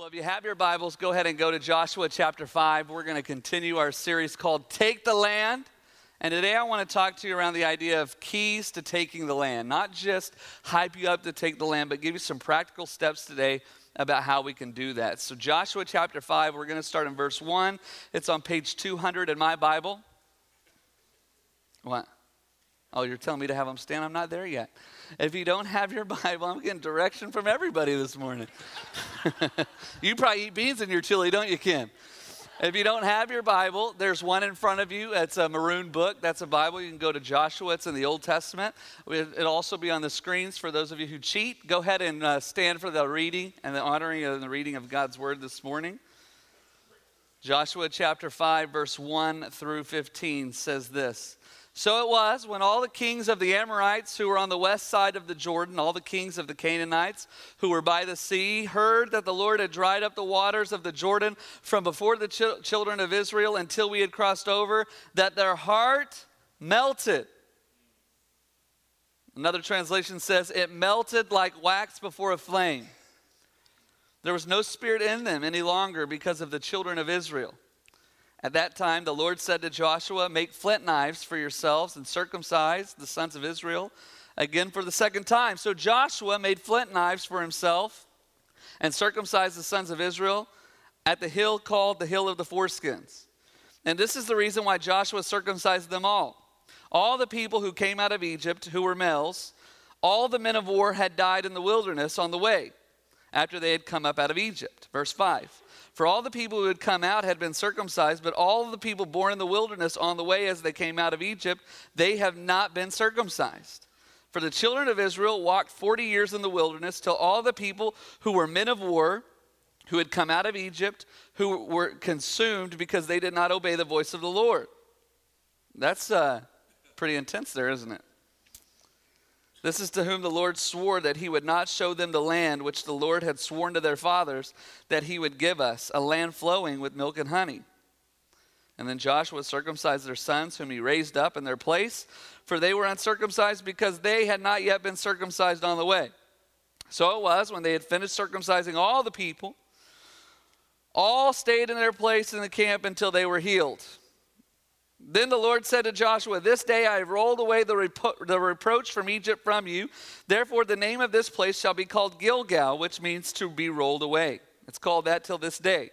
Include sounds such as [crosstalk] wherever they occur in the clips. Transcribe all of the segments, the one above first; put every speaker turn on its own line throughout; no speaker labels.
Well, if you have your Bibles, go ahead and go to Joshua chapter 5. We're going to continue our series called Take the Land. And today I want to talk to you around the idea of keys to taking the land. Not just hype you up to take the land, but give you some practical steps today about how we can do that. So, Joshua chapter 5, we're going to start in verse 1. It's on page 200 in my Bible. What? Oh, you're telling me to have them stand? I'm not there yet. If you don't have your [laughs] Bible, I'm getting direction from everybody this morning. [laughs] you probably eat beans in your chili, don't you, Kim? If you don't have your Bible, there's one in front of you. It's a maroon book. That's a Bible. You can go to Joshua. It's in the Old Testament. It'll also be on the screens for those of you who cheat. Go ahead and uh, stand for the reading and the honoring and the reading of God's Word this morning. Joshua chapter 5, verse 1 through 15 says this. So it was when all the kings of the Amorites who were on the west side of the Jordan, all the kings of the Canaanites who were by the sea, heard that the Lord had dried up the waters of the Jordan from before the ch- children of Israel until we had crossed over, that their heart melted. Another translation says, it melted like wax before a flame. There was no spirit in them any longer because of the children of Israel. At that time, the Lord said to Joshua, Make flint knives for yourselves and circumcise the sons of Israel again for the second time. So Joshua made flint knives for himself and circumcised the sons of Israel at the hill called the Hill of the Foreskins. And this is the reason why Joshua circumcised them all. All the people who came out of Egypt, who were males, all the men of war had died in the wilderness on the way after they had come up out of Egypt. Verse 5. For all the people who had come out had been circumcised, but all the people born in the wilderness on the way as they came out of Egypt, they have not been circumcised. For the children of Israel walked 40 years in the wilderness till all the people who were men of war, who had come out of Egypt, who were consumed because they did not obey the voice of the Lord. That's uh, pretty intense there, isn't it? This is to whom the Lord swore that he would not show them the land which the Lord had sworn to their fathers that he would give us, a land flowing with milk and honey. And then Joshua circumcised their sons, whom he raised up in their place, for they were uncircumcised because they had not yet been circumcised on the way. So it was when they had finished circumcising all the people, all stayed in their place in the camp until they were healed. Then the Lord said to Joshua, This day I have rolled away the, repro- the reproach from Egypt from you. Therefore, the name of this place shall be called Gilgal, which means to be rolled away. It's called that till this day.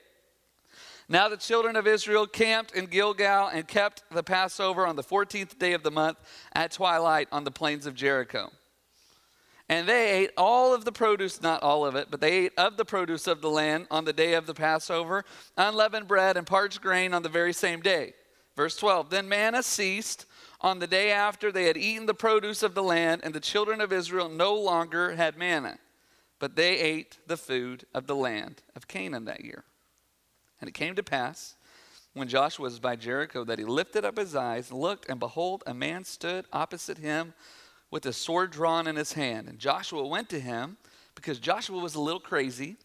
Now the children of Israel camped in Gilgal and kept the Passover on the 14th day of the month at twilight on the plains of Jericho. And they ate all of the produce, not all of it, but they ate of the produce of the land on the day of the Passover, unleavened bread and parched grain on the very same day. Verse 12 Then manna ceased on the day after they had eaten the produce of the land, and the children of Israel no longer had manna, but they ate the food of the land of Canaan that year. And it came to pass, when Joshua was by Jericho, that he lifted up his eyes, and looked, and behold, a man stood opposite him with a sword drawn in his hand. And Joshua went to him because Joshua was a little crazy.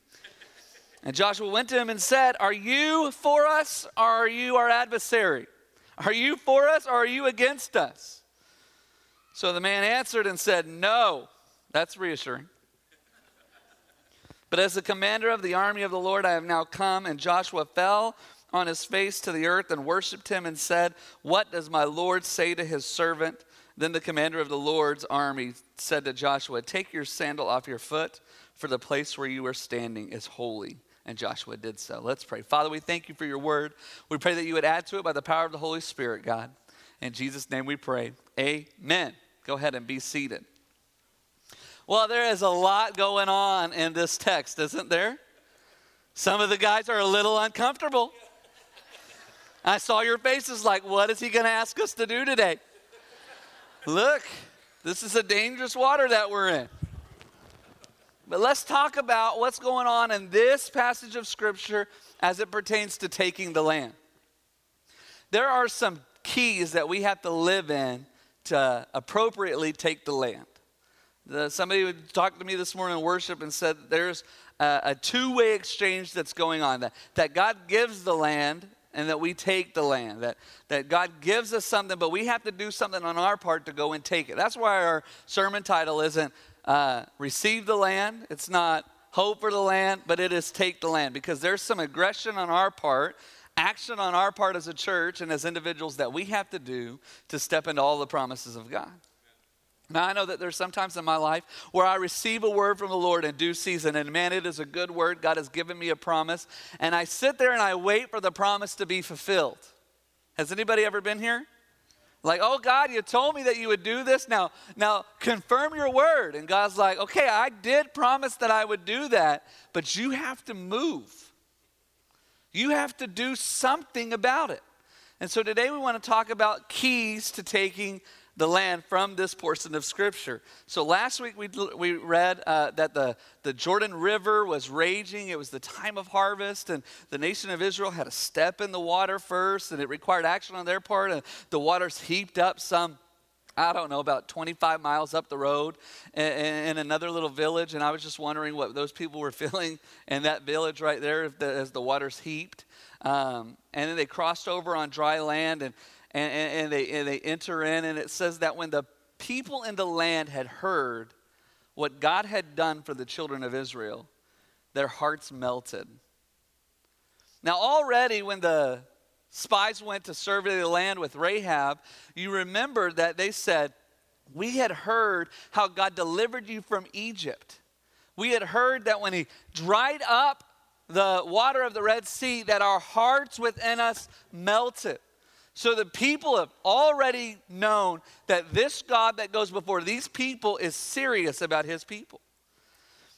And Joshua went to him and said, Are you for us or are you our adversary? Are you for us or are you against us? So the man answered and said, No. That's reassuring. But as the commander of the army of the Lord, I have now come. And Joshua fell on his face to the earth and worshiped him and said, What does my Lord say to his servant? Then the commander of the Lord's army said to Joshua, Take your sandal off your foot, for the place where you are standing is holy. And Joshua did so. Let's pray. Father, we thank you for your word. We pray that you would add to it by the power of the Holy Spirit, God. In Jesus' name we pray. Amen. Go ahead and be seated. Well, there is a lot going on in this text, isn't there? Some of the guys are a little uncomfortable. I saw your faces like, what is he going to ask us to do today? Look, this is a dangerous water that we're in. But let's talk about what's going on in this passage of Scripture as it pertains to taking the land. There are some keys that we have to live in to appropriately take the land. The, somebody talked to me this morning in worship and said there's a, a two way exchange that's going on that, that God gives the land and that we take the land. That, that God gives us something, but we have to do something on our part to go and take it. That's why our sermon title isn't uh, receive the land. It's not hope for the land, but it is take the land because there's some aggression on our part, action on our part as a church and as individuals that we have to do to step into all the promises of God. Now, I know that there's sometimes in my life where I receive a word from the Lord in due season, and man, it is a good word. God has given me a promise, and I sit there and I wait for the promise to be fulfilled. Has anybody ever been here? Like, oh God, you told me that you would do this. Now, now confirm your word. And God's like, okay, I did promise that I would do that, but you have to move. You have to do something about it. And so today we want to talk about keys to taking the land from this portion of Scripture. So last week we, we read uh, that the, the Jordan River was raging. It was the time of harvest, and the nation of Israel had to step in the water first, and it required action on their part. And the waters heaped up some. I don't know, about 25 miles up the road in, another little village. And I was just wondering what those people were [laughs] feeling in that village right there as the waters heaped. Um, and then they crossed over on dry land. And, and, and, and, they, and they enter in, and it says that when the people in the land had heard what God had done for the children of Israel, their hearts melted. Now, already when the spies went to survey the land with Rahab, you remember that they said, We had heard how God delivered you from Egypt. We had heard that when He dried up the water of the Red Sea, that our hearts within us melted. So the people have already known that this God that goes before these people is serious about his people.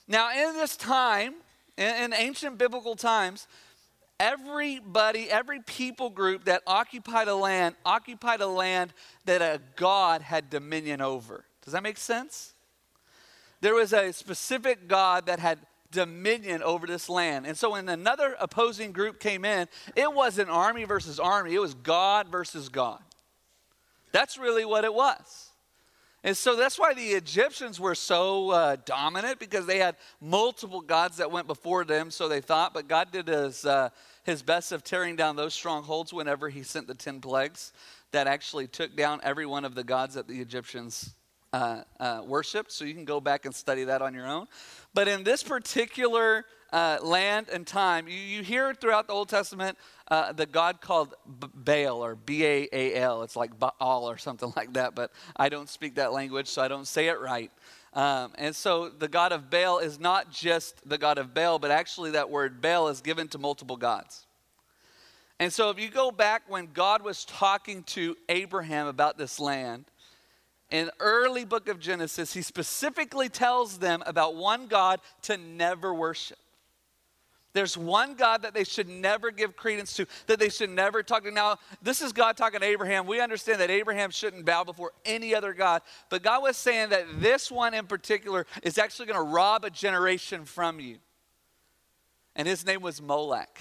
Now, in this time, in, ancient biblical times, everybody, every people group that occupied a land, occupied a land that a God had dominion over. Does that make sense? There was a specific God that had dominion over this land. And so when another opposing group came in, it wasn't army versus army, it was God versus God. That's really what it was. And so that's why the Egyptians were so uh, dominant because they had multiple gods that went before them, so they thought. But God did his, uh, his best of tearing down those strongholds whenever he sent the 10 plagues that actually took down every one of the gods that the Egyptians uh, uh, worshiped. So you can go back and study that on your own. But in this particular uh, land and time, you, you hear throughout the Old Testament uh, the God called Baal or B A A L. It's like Baal or something like that, but I don't speak that language, so I don't say it right. Um, and so the God of Baal is not just the God of Baal, but actually that word Baal is given to multiple gods. And so if you go back when God was talking to Abraham about this land, in early book of Genesis, he specifically tells them about one God to never worship. There's one God that they should never give credence to, that they should never talk to. Now, this is God talking to Abraham. We understand that Abraham shouldn't bow before any other God, but God was saying that this one in particular is actually going to rob a generation from you. And his name was Molech.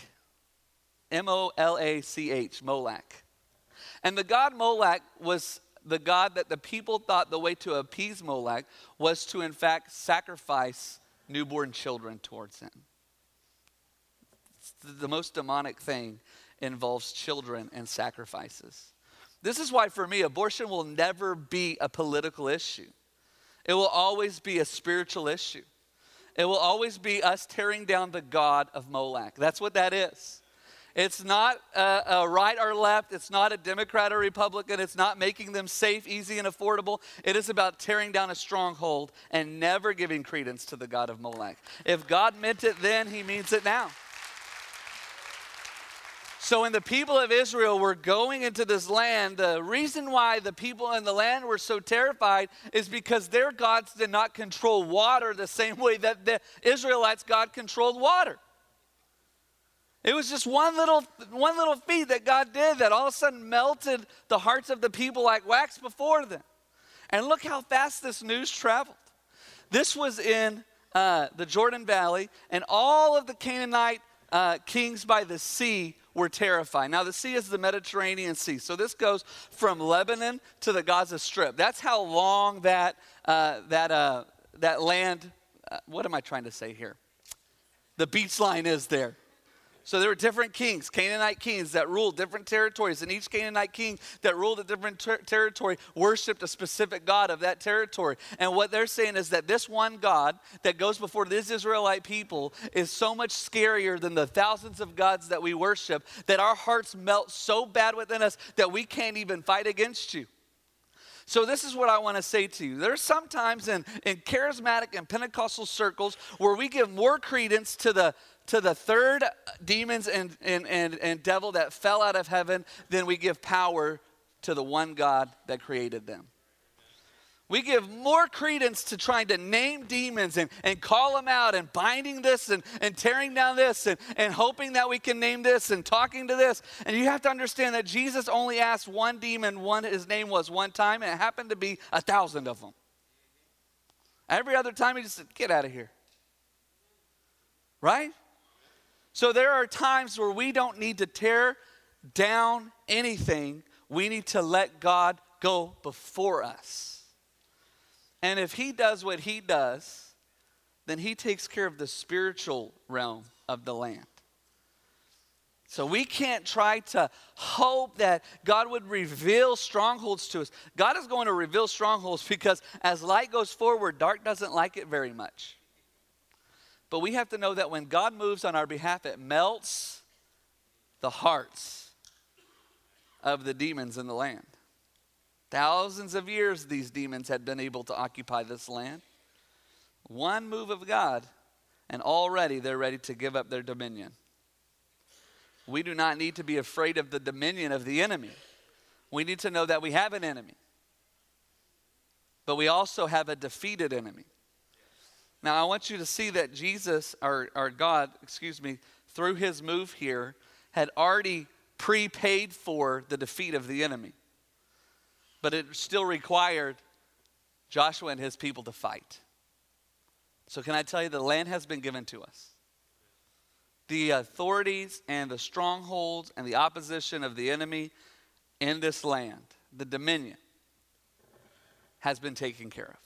M O L A C H, Molech. And the god Molech was the God that the people thought the way to appease Molech was to, in fact, sacrifice newborn children towards him. The most demonic thing involves children and sacrifices. This is why, for me, abortion will never be a political issue. It will always be a spiritual issue. It will always be us tearing down the God of Molech. That's what that is. It's not a, a, right or left. It's not a Democrat or Republican. It's not making them safe, easy, and affordable. It is about tearing down a stronghold and never giving credence to the God of Molech. If God meant it then, he means it now. So, when the people of Israel were going into this land, the reason why the people in the land were so terrified is because their gods did not control water the same way that the Israelites' God controlled water. It was just one little, one little feat that God did that all of a sudden melted the hearts of the people like wax before them. And look how fast this news traveled. This was in uh, the Jordan Valley, and all of the Canaanite uh, kings by the sea were terrified. Now, the sea is the Mediterranean Sea. So this goes from Lebanon to the Gaza Strip. That's how long that, uh, that, uh, that land, uh, what am I trying to say here? The beach line is there. So there were different kings, Canaanite kings that ruled different territories, and each Canaanite king that ruled a different ter- territory worshiped a specific god of that territory. And what they're saying is that this one God that goes before this Israelite people is so much scarier than the thousands of gods that we worship that our hearts melt so bad within us that we can't even fight against you. So, this is what I want to say to you. There's sometimes in, in charismatic and Pentecostal circles where we give more credence to the to the third demons and, and, and, and devil that fell out of heaven than we give power to the one God that created them. We give more credence to trying to name demons and, and call them out and binding this and, and tearing down this and, and hoping that we can name this and talking to this. And you have to understand that Jesus only asked one demon, one his name was one time, and it happened to be a thousand of them. Every other time he just said, Get out of here. Right? So there are times where we don't need to tear down anything. We need to let God go before us. And if He does what He does, then He takes care of the spiritual realm of the land. So we can't try to hope that God would reveal strongholds to us. God is going to reveal strongholds because as light goes forward, dark doesn't like it very much. But we have to know that when God moves on our behalf, it melts the hearts of the demons in the land. Thousands of years these demons had been able to occupy this land. One move of God, and already they're ready to give up their dominion. We do not need to be afraid of the dominion of the enemy. We need to know that we have an enemy, but we also have a defeated enemy. Now, I want you to see that Jesus, or, or God, excuse me, through his move here, had already prepaid for the defeat of the enemy. But it still required Joshua and his people to fight. So, can I tell you, the land has been given to us. The authorities and the strongholds and the opposition of the enemy in this land, the dominion, has been taken care of.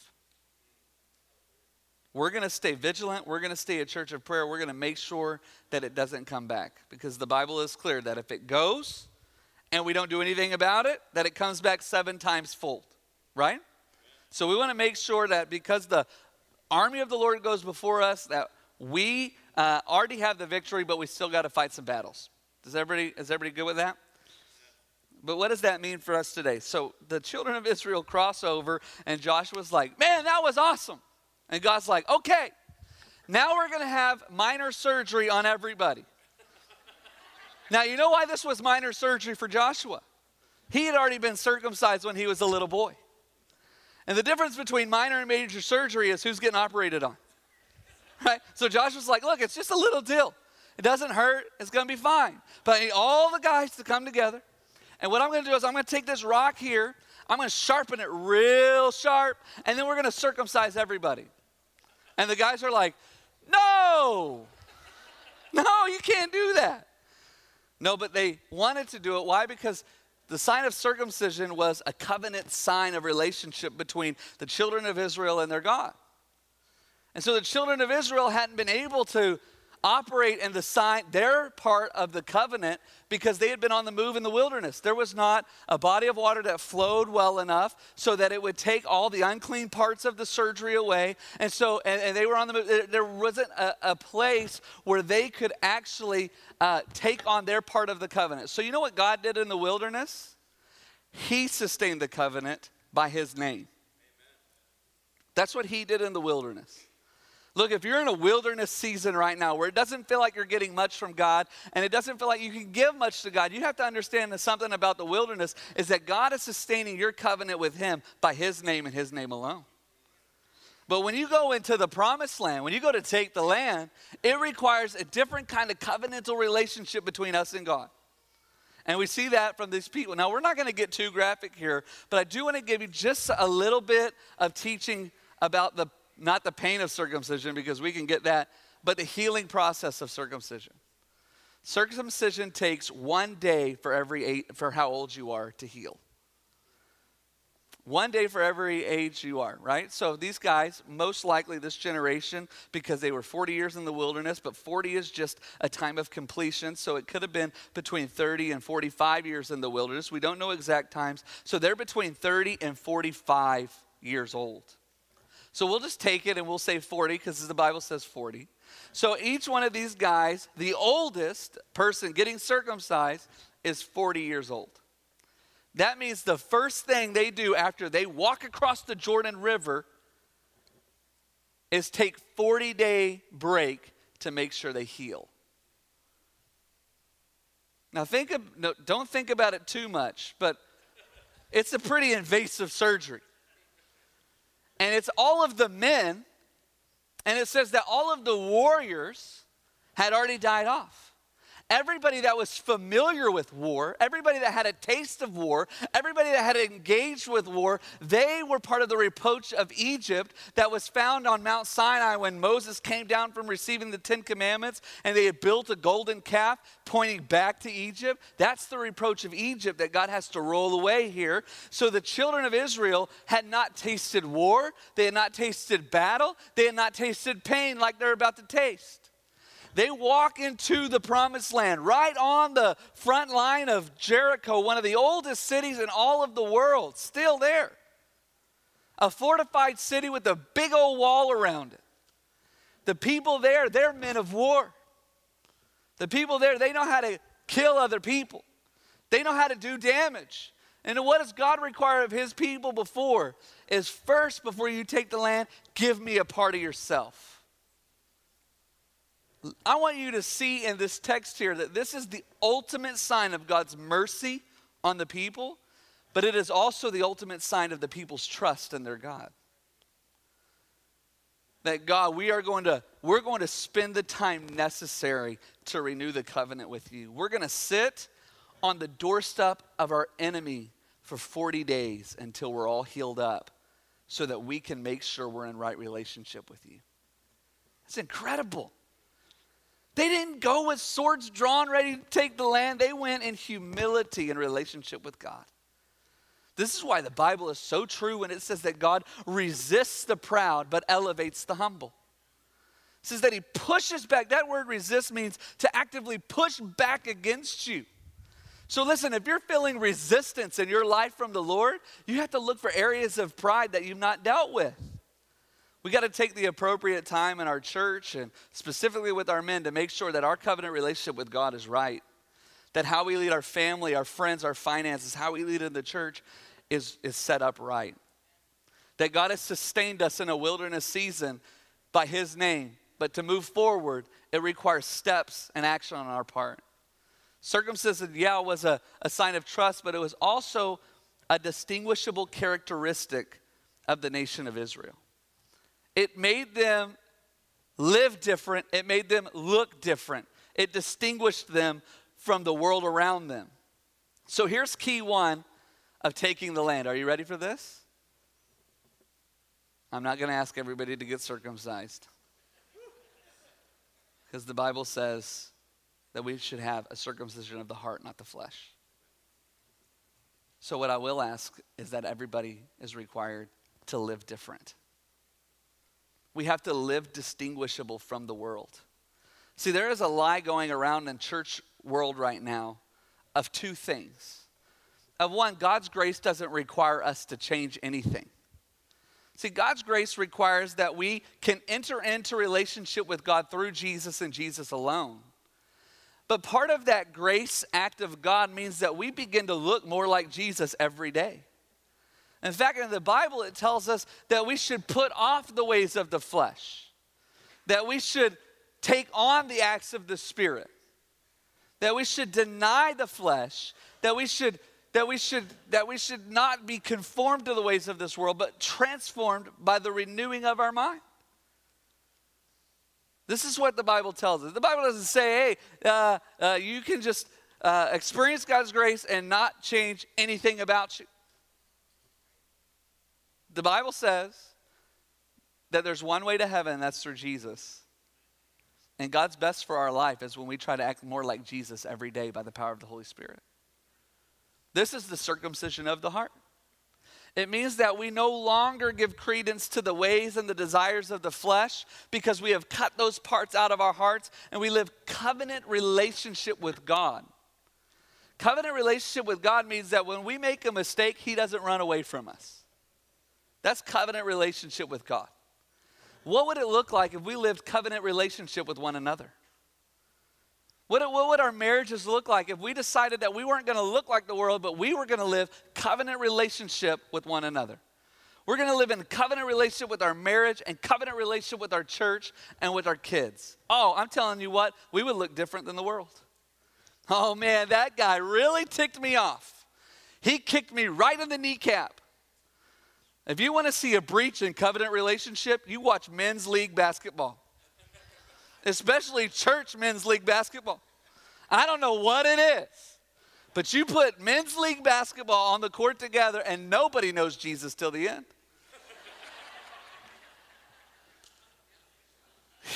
We're going to stay vigilant. We're going to stay a church of prayer. We're going to make sure that it doesn't come back because the Bible is clear that if it goes and we don't do anything about it, that it comes back seven times fold, right? So we want to make sure that because the army of the Lord goes before us, that we uh, already have the victory, but we still got to fight some battles. Does everybody, is everybody good with that? But what does that mean for us today? So the children of Israel cross over, and Joshua's like, man, that was awesome. And God's like, okay, now we're going to have minor surgery on everybody. now, you know why this was minor surgery for Joshua? He had already been circumcised when he was a little boy. And the difference between minor and major surgery is who's getting operated on. Right? So Joshua's like, look, it's just a little deal. It doesn't hurt. It's going to be fine. But all the guys to come together. And what I'm going to do is I'm going to take this rock here. I'm going to sharpen it real sharp. And then we're going to circumcise everybody. And the guys are like, no, no, you can't do that. No, but they wanted to do it. Why? Because the sign of circumcision was a covenant sign of relationship between the children of Israel and their God. And so the children of Israel hadn't been able to operate in the sign, their part of the covenant, because they had been on the move in the wilderness. There was not a body of water that flowed well enough so that it would take all the unclean parts of the surgery away. And so, and, and they were on the move. There wasn't a, a place where they could actually uh, take on their part of the covenant. So, you know what God did in the wilderness? He sustained the covenant by his name. That's what he did in the wilderness. Look, if you're in a wilderness season right now where it doesn't feel like you're getting much from God and it doesn't feel like you can give much to God, you have to understand that something about the wilderness is that God is sustaining your covenant with Him by His name and His name alone. But when you go into the promised land, when you go to take the land, it requires a different kind of covenantal relationship between us and God. And we see that from these people. Now, we're not going to get too graphic here, but I do want to give you just a little bit of teaching about the not the pain of circumcision, because we can get that, but the healing process of circumcision. Circumcision takes one day for every eight, for how old you are to heal. One day for every age you are, right? So these guys, most likely this generation, because they were 40 years in the wilderness, but 40 is just a time of completion. So it could have been between 30 and 45 years in the wilderness. We don't know exact times. So they're between 30 and 45 years old. So we'll just take it and we'll say 40 because the Bible says 40. So each one of these guys, the oldest person getting circumcised, is 40 years old. That means the first thing they do after they walk across the Jordan River is take 40 day break to make sure they heal. Now think of, no, don't think about it too much, but it's a pretty invasive surgery. And it's all of the men, and it says that all of the warriors had already died off. Everybody that was familiar with war, everybody that had a taste of war, everybody that had engaged with war, they were part of the reproach of Egypt that was found on Mount Sinai when Moses came down from receiving the Ten Commandments and they had built a golden calf pointing back to Egypt. That's the reproach of Egypt that God has to roll away here. So the children of Israel had not tasted war, they had not tasted battle, they had not tasted pain like they're about to taste. They walk into the promised land right on the front line of Jericho, one of the oldest cities in all of the world, still there. A fortified city with a big old wall around it. The people there, they're men of war. The people there, they know how to kill other people, they know how to do damage. And what does God require of his people before? Is first, before you take the land, give me a part of yourself. I want you to see in this text here that this is the ultimate sign of God's mercy on the people, but it is also the ultimate sign of the people's trust in their God. That God, we are going to we're going to spend the time necessary to renew the covenant with you. We're going to sit on the doorstep of our enemy for 40 days until we're all healed up so that we can make sure we're in right relationship with you. It's incredible. They didn't go with swords drawn, ready to take the land. They went in humility in relationship with God. This is why the Bible is so true when it says that God resists the proud but elevates the humble. It says that he pushes back. That word resist means to actively push back against you. So listen, if you're feeling resistance in your life from the Lord, you have to look for areas of pride that you've not dealt with. We got to take the appropriate time in our church and specifically with our men to make sure that our covenant relationship with God is right. That how we lead our family, our friends, our finances, how we lead in the church is, is set up right. That God has sustained us in a wilderness season by His name, but to move forward, it requires steps and action on our part. Circumcision, yeah, was a, a sign of trust, but it was also a distinguishable characteristic of the nation of Israel. It made them live different, it made them look different, it distinguished them from the world around them. So here's key one of taking the land. Are you ready for this? I'm not going to ask everybody to get circumcised. Because the Bible says that we should have a circumcision of the heart, not the flesh. So, what I will ask is that everybody is required to live different we have to live distinguishable from the world. See, there is a lie going around in church world right now of two things. Of one, God's grace doesn't require us to change anything. See, God's grace requires that we can enter into relationship with God through Jesus and Jesus alone. But part of that grace act of God means that we begin to look more like Jesus every day. In fact, in the Bible, it tells us that we should put off the ways of the flesh, that we should take on the acts of the Spirit, that we should deny the flesh, that we should that we should that we should not be conformed to the ways of this world but transformed by the renewing of our mind. This is what the bible tells us. The bible doesn't say hey uh, uh, you can just uh, experience god's grace and not change anything about you the Bible says that there's one way to heaven, and that's through Jesus. And God's best for our life is when we try to act more like Jesus every day by the power of the Holy Spirit. This is the circumcision of the heart. It means that we no longer give credence to the ways and the desires of the flesh because we have cut those parts out of our hearts and we live covenant relationship with God. Covenant relationship with God means that when we make a mistake, He doesn't run away from us. That's covenant relationship with God. What would it look like if we lived covenant relationship with one another? What, what would our marriages look like if we decided that we weren't going to look like the world, but we were going to live covenant relationship with one another? We're going to live in covenant relationship with our marriage and covenant relationship with our church and with our kids. Oh, I'm telling you what, we would look different than the world. Oh man, that guy really ticked me off. He kicked me right in the kneecap. If you want to see a breach in covenant relationship, you watch men's league basketball especially church men's league basketball. I don't know what it is, but you put men's league basketball on the court together and nobody knows Jesus till the end.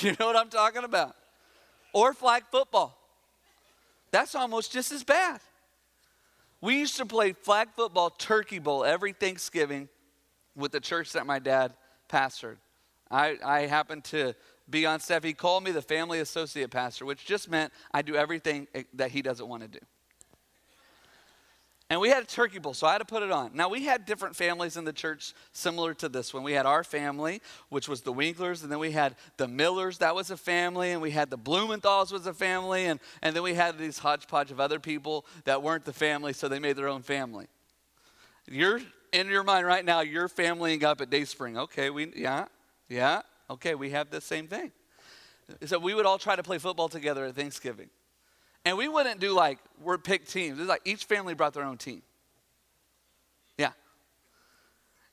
[laughs] you know what I'm talking about? Or flag football. That's almost just as bad. We used to play flag football turkey bowl every Thanksgiving with the church that my dad pastored. I, I happened to be on staff. He called me the family associate pastor, which just meant I do everything eh, that he doesn't want to do. And we had a turkey bowl, so I had to put it on. Now, we had different families in the church similar to this one. We had our family, which was the Winklers, and then we had the Millers, that was a family, and we had the Blumenthals, was a family, and, and then we had these hodgepodge of other people that weren't the family, so they made their own family. You're in your mind right now, you're familying up at Dayspring. Okay, we, yeah, yeah. Okay, we have the same thing. So we would all try to play football together at Thanksgiving. And we wouldn't do like, we're picked teams. It's like each family brought their own team. Yeah.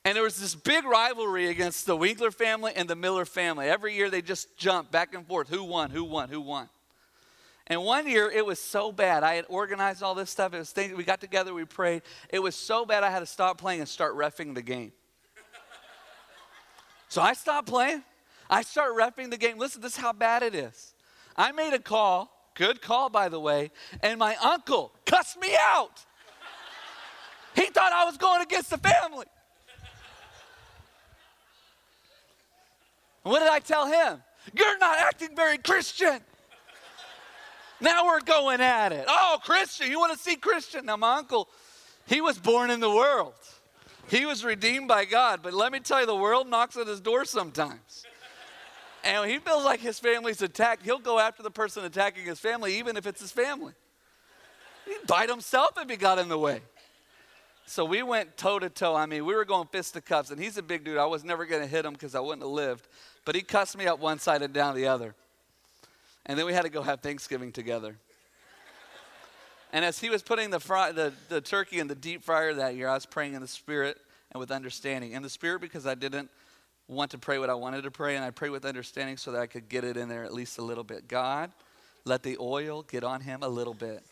And there was this big rivalry against the Winkler family and the Miller family. Every year they just jumped back and forth. Who won? Who won? Who won? And one year it was so bad. I had organized all this stuff. It was things, we got together, we prayed. It was so bad I had to stop playing and start refing the game. [laughs] so I stopped playing. I start refing the game. Listen, this is how bad it is. I made a call, good call, by the way, and my uncle cussed me out. He thought I was going against the family. What did I tell him? You're not acting very Christian. Now we're going at it. Oh, Christian, you want to see Christian? Now, my uncle, he was born in the world. He was redeemed by God, but let me tell you, the world knocks at his door sometimes. And he feels like his family's attacked, he'll go after the person attacking his family, even if it's his family. He'd bite himself if he got in the way. So we went toe to toe. I mean, we were going fist to cuffs, and he's a big dude. I was never going to hit him because I wouldn't have lived. But he cussed me up one side and down the other. And then we had to go have Thanksgiving together. and as he was putting the, fry, the, the turkey in the deep fryer that year, I was praying in the spirit and with understanding. In the spirit, because I didn't want to pray what I wanted to pray, and I prayed with understanding so that I could get it in there at least a little bit. God, let the oil get on him a little bit.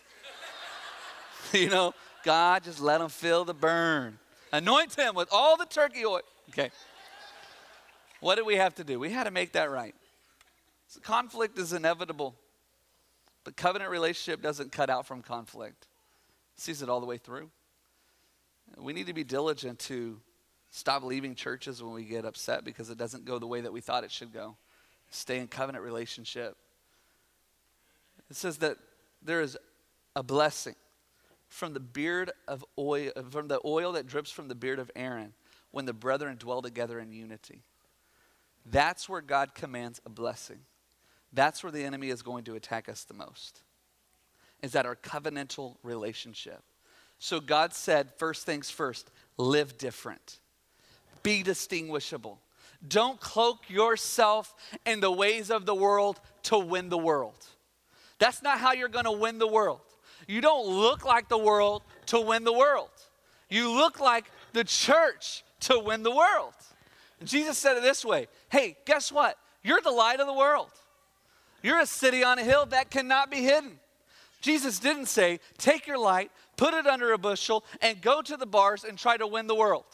[laughs] you know, God, just let him feel the burn. Anoint him with all the turkey oil. Okay. What did we have to do? We had to make that right. So conflict is inevitable, but covenant relationship doesn't cut out from conflict, it sees it all the way through. We need to be diligent to Stop leaving churches when we get upset because it doesn't go the way that we thought it should go. Stay in covenant relationship. It says that there is a blessing from the beard of oil, from the oil that drips from the beard of Aaron when the brethren dwell together in unity. That's where God commands a blessing. That's where the enemy is going to attack us the most. Is that our covenantal relationship. So God said, first things first, live different be distinguishable. Don't cloak yourself in the ways of the world to win the world. That's not how you're going to win the world. You don't look like the world to win the world. You look like the church to win the world. And Jesus said it this way Hey, guess what? You're the light of the world. You're a city on a hill that cannot be hidden. Jesus didn't say, Take your light, put it under a bushel, and go to the bars and try to win the world.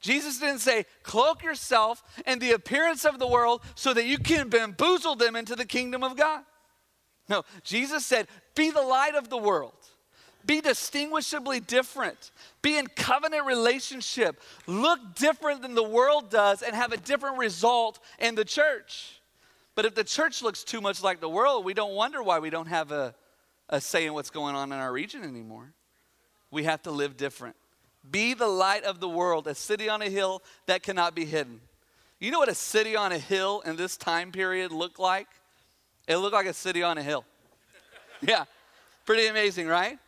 Jesus didn't say, cloak yourself in the appearance of the world so that you can bamboozle them into the kingdom of God. No, Jesus said, be the light of the world. Be distinguishably different. Be in covenant relationship. Look different than the world does and have a different result in the church. But if the church looks too much like the world, we don't wonder why we don't have a, a say in what's going on in our region anymore. We have to live different. Be the light of the world, a city on a hill that cannot be hidden. You know what a city on a hill in this time period looked like? It looked like a city on a hill. [laughs] yeah, pretty amazing, right?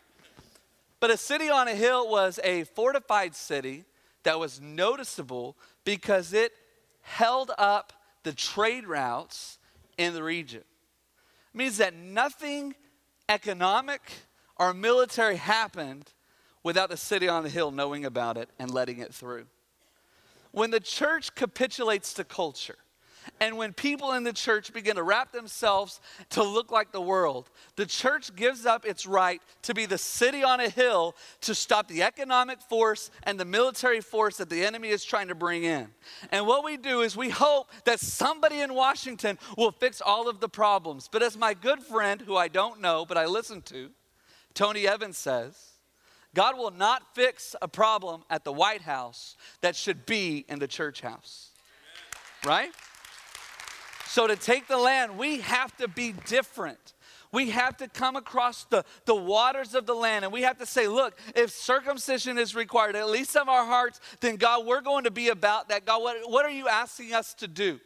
But a city on a hill was a fortified city that was noticeable because it held up the trade routes in the region. It means that nothing economic or military happened without the city on the hill knowing about it and letting it through. When the church capitulates to culture, and when people in the church begin to wrap themselves to look like the world, the church gives up its right to be the city on a hill to stop the economic force and the military force that the enemy is trying to bring in. And what we do is we hope that somebody in Washington will fix all of the problems. But as my good friend, who I don't know, but I listen to, Tony Evans says, God will not fix a problem at the White House that should be in the church house. Right? So, to take the land, we have to be different. We have to come across the, the waters of the land and we have to say, look, if circumcision is required, at least of our hearts, then God, we're going to be about that. God, what, what are you asking us to do?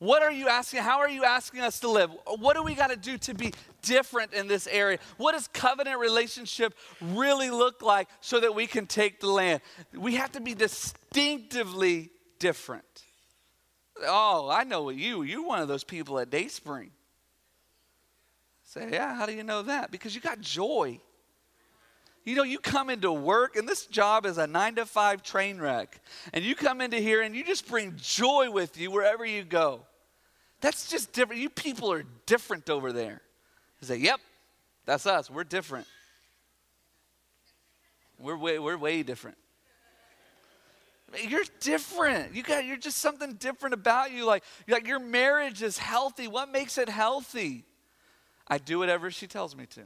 What are you asking? How are you asking us to live? What do we got to do to be different in this area? What does covenant relationship really look like so that we can take the land? We have to be distinctively different. Oh, I know you. You're one of those people at Dayspring. Say, yeah, how do you know that? Because you got joy. You know, you come into work, and this job is a nine to five train wreck. And you come into here and you just bring joy with you wherever you go. That's just different. You people are different over there. You say, yep, that's us. We're different. We're way, we're way different. You're different. You got you're just something different about you. Like, like your marriage is healthy. What makes it healthy? I do whatever she tells me to. [laughs]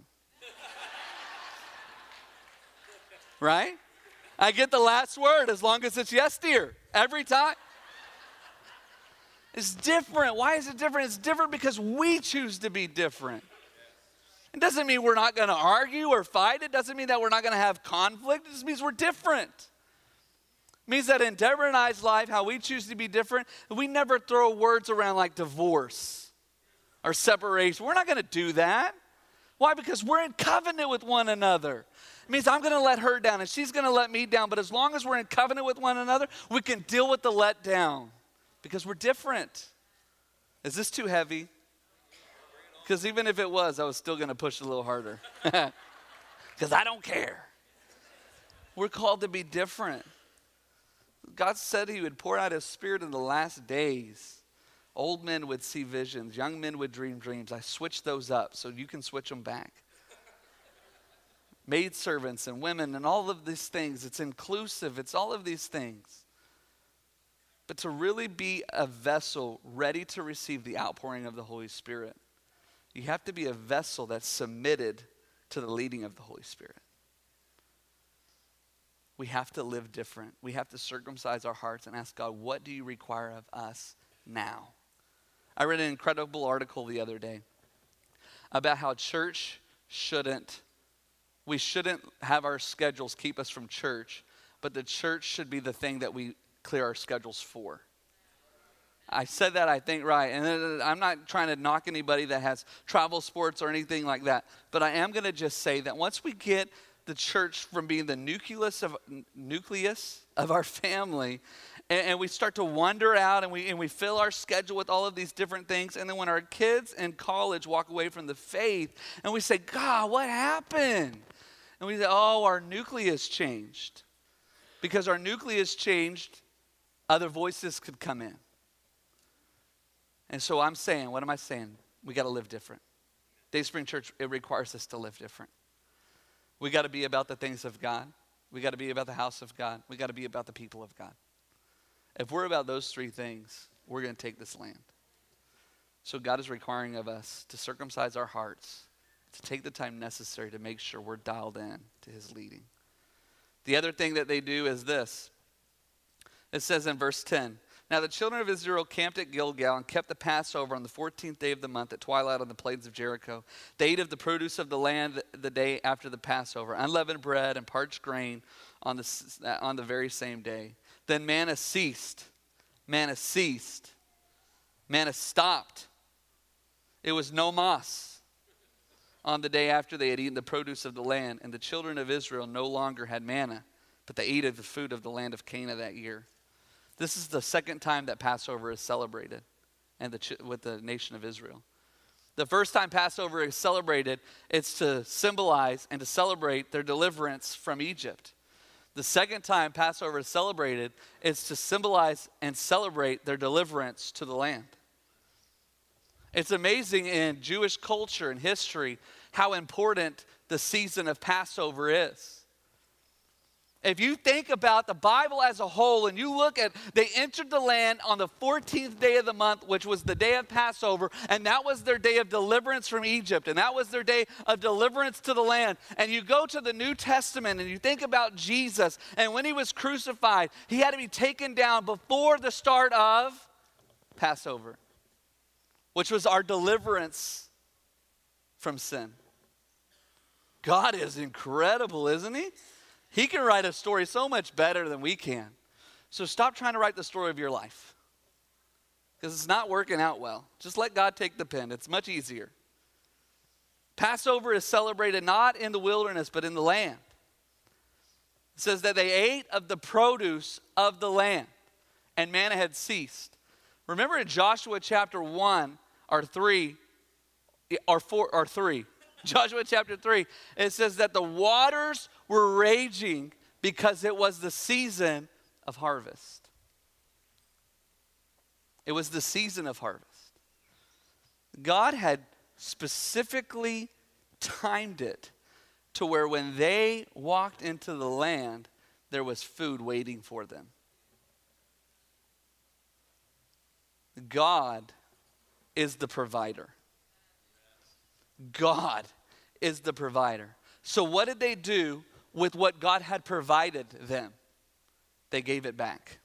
right? I get the last word as long as it's yes, dear, every time. It's different. Why is it different? It's different because we choose to be different. It doesn't mean we're not going to argue or fight. It doesn't mean that we're not going to have conflict. It just means we're different. Means that in Deborah and I's life, how we choose to be different, we never throw words around like divorce or separation. We're not going to do that. Why? Because we're in covenant with one another. It means I'm going to let her down and she's going to let me down. But as long as we're in covenant with one another, we can deal with the letdown because we're different. Is this too heavy? Because even if it was, I was still going to push a little harder. [laughs] Because I don't care. We're called to be different. God said He would pour out His Spirit in the last days. Old men would see visions, young men would dream dreams. I switched those up so you can switch them back. Maid servants and women and all of these things. It's inclusive, it's all of these things. But to really be a vessel ready to receive the outpouring of the Holy Spirit, you have to be a vessel that's submitted to the leading of the Holy Spirit. We have to live different. We have to circumcise our hearts and ask God, what do you require of us now? I read an incredible article the other day about how church shouldn't, we shouldn't have our schedules keep us from church, but the church should be the thing that we clear our schedules for. I said that, I think, right. And I'm not trying to knock anybody that has travel sports or anything like that. But I am going to just say that once we get the church from being the nucleus of, nucleus of our [laughs] family and, we start to wander out and we, and we fill our schedule with all of these different things. And then when our kids in college walk away from the faith and we say, God, what happened? And we say, oh, our nucleus changed. Because our nucleus changed, other voices could come in. And so I'm saying, what am I saying? We got to live different. Dayspring Church, it requires us to live different. We got to be about the things of God. We got to be about the house of God. We got to be about the people of God. If we're about those three things, we're going to take this land. So God is requiring of us to circumcise our hearts to take the time necessary to make sure we're dialed in to his leading. The other thing that they do is this it says in verse 10 Now the children of Israel camped at Gilgal and kept the Passover on the 14th day of the month at twilight on the plains of Jericho. They ate of the produce of the land the day after the Passover, unleavened bread and parched grain on the, on the very same day. Then manna ceased. Manna ceased. Manna stopped. It was no moss on the day after they had eaten the produce of the land, and the children of Israel no longer had manna, but they ate of the food of the land of Canaan that year. This is the second time that Passover is celebrated and the, with the nation of Israel. The first time Passover is celebrated, it's to symbolize and to celebrate their deliverance from Egypt. The second time Passover is celebrated, it's to symbolize and celebrate their deliverance to the land. It's amazing in Jewish culture and history how important the season of Passover is. If you think about the Bible as a whole and you look at, they entered the land on the 14th day of the month, which was the day of Passover, and that was their day of deliverance from Egypt, and that was their day of deliverance to the land. And you go to the New Testament and you think about Jesus, and when he was crucified, he had to be taken down before the start of Passover, which was our deliverance from sin. God is incredible, isn't he? He can write a story so much better than we can. So stop trying to write the story of your life because it's not working out well. Just let God take the pen, it's much easier. Passover is celebrated not in the wilderness, but in the land. It says that they ate of the produce of the land, and manna had ceased. Remember in Joshua chapter 1 or 3, or 4 or 3, [laughs] Joshua chapter 3, it says that the waters were raging because it was the season of harvest. It was the season of harvest. God had specifically timed it to where when they walked into the land, there was food waiting for them. God is the provider. God is the provider. So, what did they do with what God had provided them? They gave it back.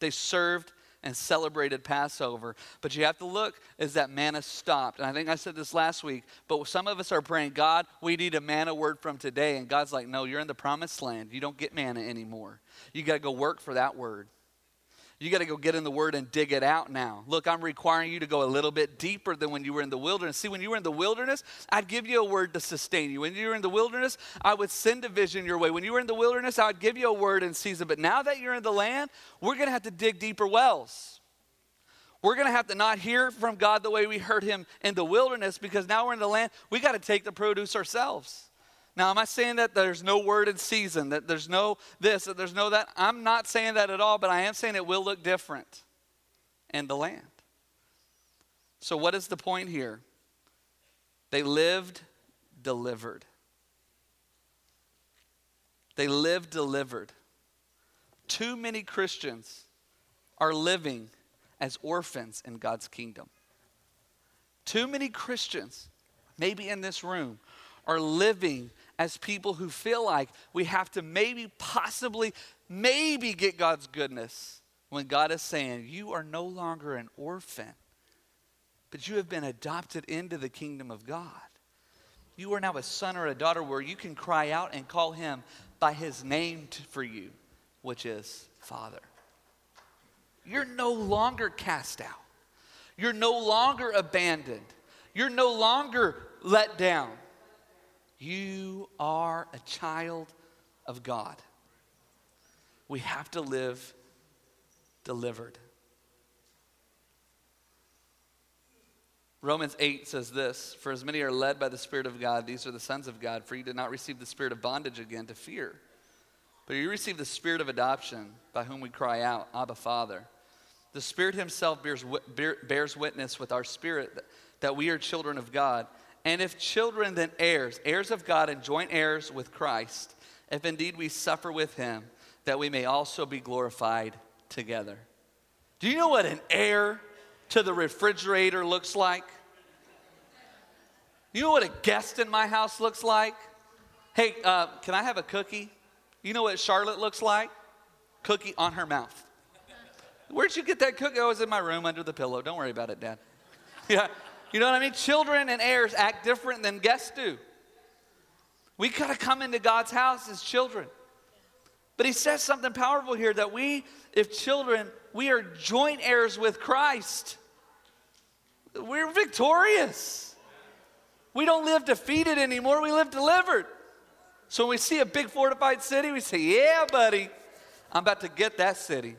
They served and celebrated Passover. But you have to look is that manna stopped. And I think I said this last week, but some of us are praying, God, we need a manna word from today. And God's like, no, you're in the promised land. You don't get manna anymore. You got to go work for that word. You got to go get in the Word and dig it out now. Look, I'm requiring you to go a little bit deeper than when you were in the wilderness. See, when you were in the wilderness, I'd give you a word to sustain you. When you were in the wilderness, I would send a vision your way. When you were in the wilderness, I would give you a word in season. But now that you're in the land, we're going to have to dig deeper wells. We're going to have to not hear from God the way we heard Him in the wilderness because now we're in the land. We got to take the produce ourselves. Now, am I saying that there's no word in season, that there's no this, that there's no that? I'm not saying that at all, but I am saying it will look different in the land. So, what is the point here? They lived delivered. They lived delivered. Too many Christians are living as orphans in God's kingdom. Too many Christians, maybe in this room, are living as people who feel like we have to maybe, possibly, maybe get God's goodness when God is saying, You are no longer an orphan, but you have been adopted into the kingdom of God. You are now a son or a daughter where you can cry out and call him by his name for you, which is Father. You're no longer cast out. You're no longer abandoned. You're no longer let down. You are a child of God. We have to live delivered. Romans 8 says this For as many are led by the Spirit of God, these are the sons of God. For you did not receive the spirit of bondage again to fear, but you received the spirit of adoption, by whom we cry out, Abba, Father. The Spirit Himself bears, bears witness with our spirit that we are children of God. And if children, then heirs, heirs of God and joint heirs with Christ, if indeed we suffer with him, that we may also be glorified together. Do you know what an heir to the refrigerator looks like? You know what a guest in my house looks like? Hey, uh, can I have a cookie? You know what Charlotte looks like? Cookie on her mouth. Where'd you get that cookie? Oh, it was in my room under the pillow. Don't worry about it, Dad. [laughs] Yeah. You know what I mean? Children and heirs act different than guests do. We got to come into God's house as children. But he says something powerful here that we, if children, we are joint heirs with Christ. We're victorious. We don't live defeated anymore, we live delivered. So when we see a big fortified city, we say, Yeah, buddy, I'm about to get that city.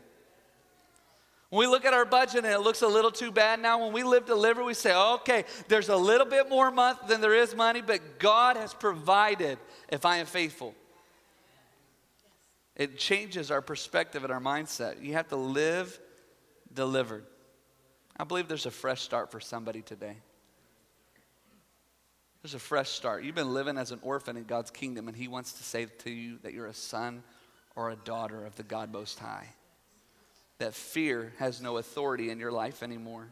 When we look at our budget and it looks a little too bad now, when we live delivered, we say, okay, there's a little bit more month than there is money, but God has provided if I am faithful. It changes our perspective and our mindset. You have to live delivered. I believe there's a fresh start for somebody today. There's a fresh start. You've been living as an orphan in God's kingdom, and He wants to say to you that you're a son or a daughter of the God Most High. That fear has no authority in your life anymore.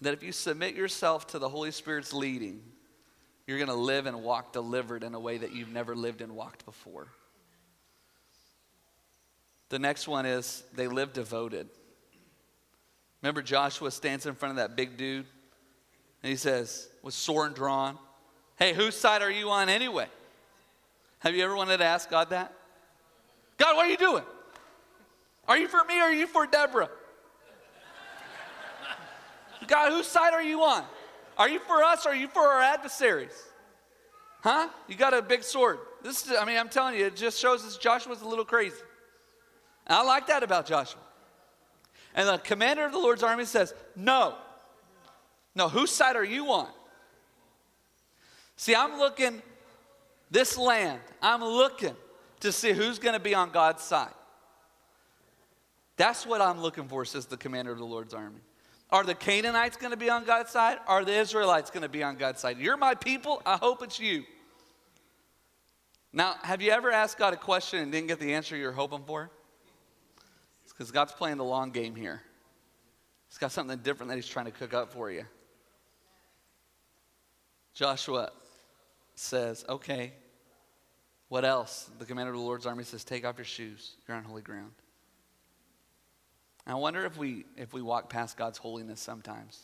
That if you submit yourself to the Holy Spirit's leading, you're going to live and walk delivered in a way that you've never lived and walked before. The next one is they live devoted. Remember, Joshua stands in front of that big dude and he says, with sword and drawn, Hey, whose side are you on anyway? Have you ever wanted to ask God that? God, what are you doing? Are you for me or are you for Deborah? God, whose side are you on? Are you for us or are you for our adversaries? Huh? You got a big sword. This is, I mean, I'm telling you, it just shows us Joshua's a little crazy. And I like that about Joshua. And the commander of the Lord's army says, No. No, whose side are you on? See, I'm looking this land, I'm looking to see who's going to be on God's side. That's what I'm looking for, says the commander of the Lord's army. Are the Canaanites going to be on God's side? Are the Israelites going to be on God's side? You're my people. I hope it's you. Now, have you ever asked God a question and didn't get the answer you're hoping for? It's because God's playing the long game here. He's got something different that He's trying to cook up for you. Joshua says, Okay, what else? The commander of the Lord's army says, Take off your shoes. You're on holy ground. I wonder if we, if we walk past God's holiness sometimes.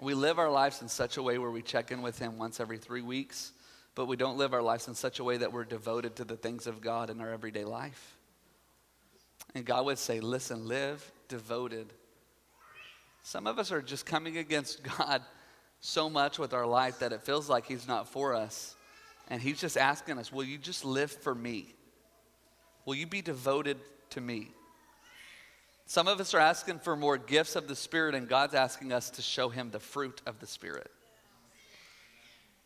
We live our lives in such a way where we check in with Him once every three weeks, but we don't live our lives in such a way that we're devoted to the things of God in our everyday life. And God would say, Listen, live devoted. Some of us are just coming against [laughs] God so much with our life that it feels like He's not for us. And He's just asking us, Will you just live for me? Will you be devoted to me? Some of us are asking for more gifts of the Spirit, and God's asking us to show Him the fruit of the Spirit.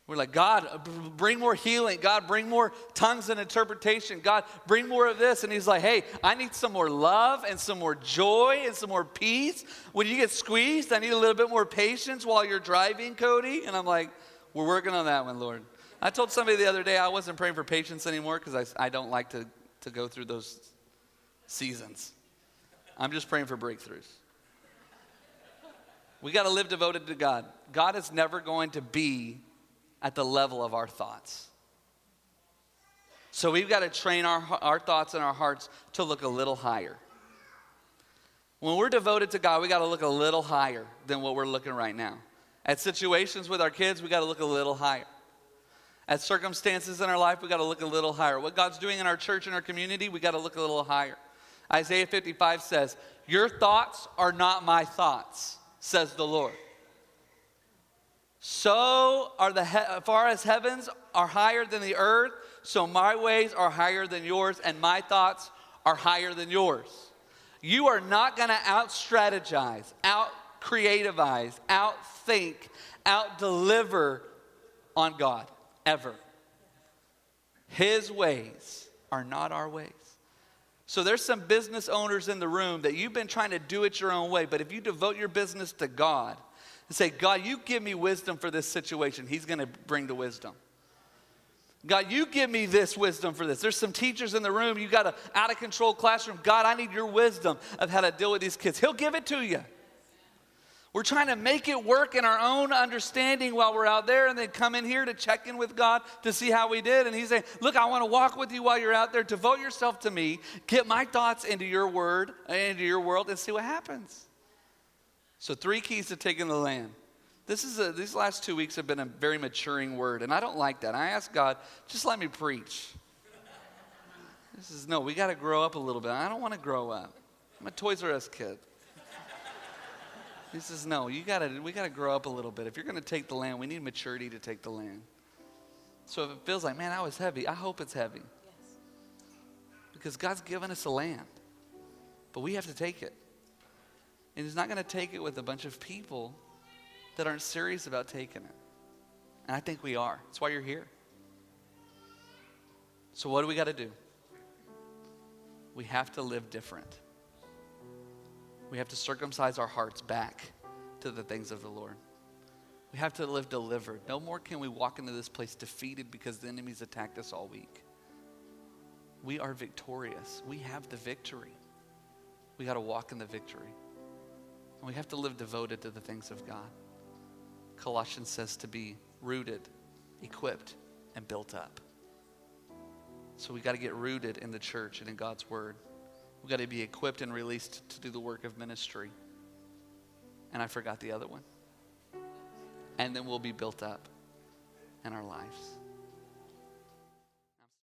We're like, God, bring more healing. God, bring more tongues and interpretation. God, bring more of this. And He's like, hey, I need some more love and some more joy and some more peace. When you get squeezed, I need a little bit more patience while you're driving, Cody. And I'm like, we're working on that one, Lord. I told somebody the other day I wasn't praying for patience anymore because I, I don't like to, to go through those seasons. I'm just praying for breakthroughs. We got to live devoted to God. God is never going to be at the level of our thoughts. So we've got to train our, our thoughts and our hearts to look a little higher. When we're devoted to God, we got to look a little higher than what we're looking right now. At situations with our kids, we got to look a little higher. At circumstances in our life, we got to look a little higher. What God's doing in our church and our community, we got to look a little higher. Isaiah 55 says, Your thoughts are not my thoughts, says the Lord. So are the he- far as heavens are higher than the earth, so my ways are higher than yours, and my thoughts are higher than yours. You are not going to out strategize, out creativize, out think, out deliver on God, ever. His ways are not our ways. So there's some business owners in the room that you've been trying to do it your own way, but if you devote your business to God and say, God, you give me wisdom for this situation, He's going to bring the wisdom. God, you give me this wisdom for this. There's some teachers in the room, you got an out of control classroom. God, I need your wisdom of how to deal with these kids. He'll give it to you. We're trying to make it work in our own understanding while we're out there and then come in here to check in with God to see how we did. And He's saying, Look, I want to walk with you while you're out there. Devote yourself to me. Get my thoughts into your word, into your world, and see what happens. So, three keys to taking the land. This is a, these last two weeks have been a very maturing word, and I don't like that. I ask God, just let me preach. This is no, we got to grow up a little bit. I don't want to grow up. I'm a Toys R Us kid. He says, no, you gotta, we gotta grow up a little bit. If you're gonna take the land, we need maturity to take the land. So if it feels like, man, that was heavy, I hope it's heavy. Yes. Because God's given us a land, but we have to take it. And He's not gonna take it with a bunch of people that aren't serious about taking it. And I think we are. That's why you're here. So what do we got to do? We have to live different. We have to circumcise our hearts back to the things of the Lord. We have to live delivered. No more can we walk into this place defeated because the enemy's attacked us all week. We are victorious. We have the victory. We got to walk in the victory. And we have to live devoted to the things of God. Colossians says to be rooted, equipped, and built up. So we got to get rooted in the church and in God's word. We've got to be equipped and released to do the work of ministry. And I forgot the other one. And then we'll be built up in our lives.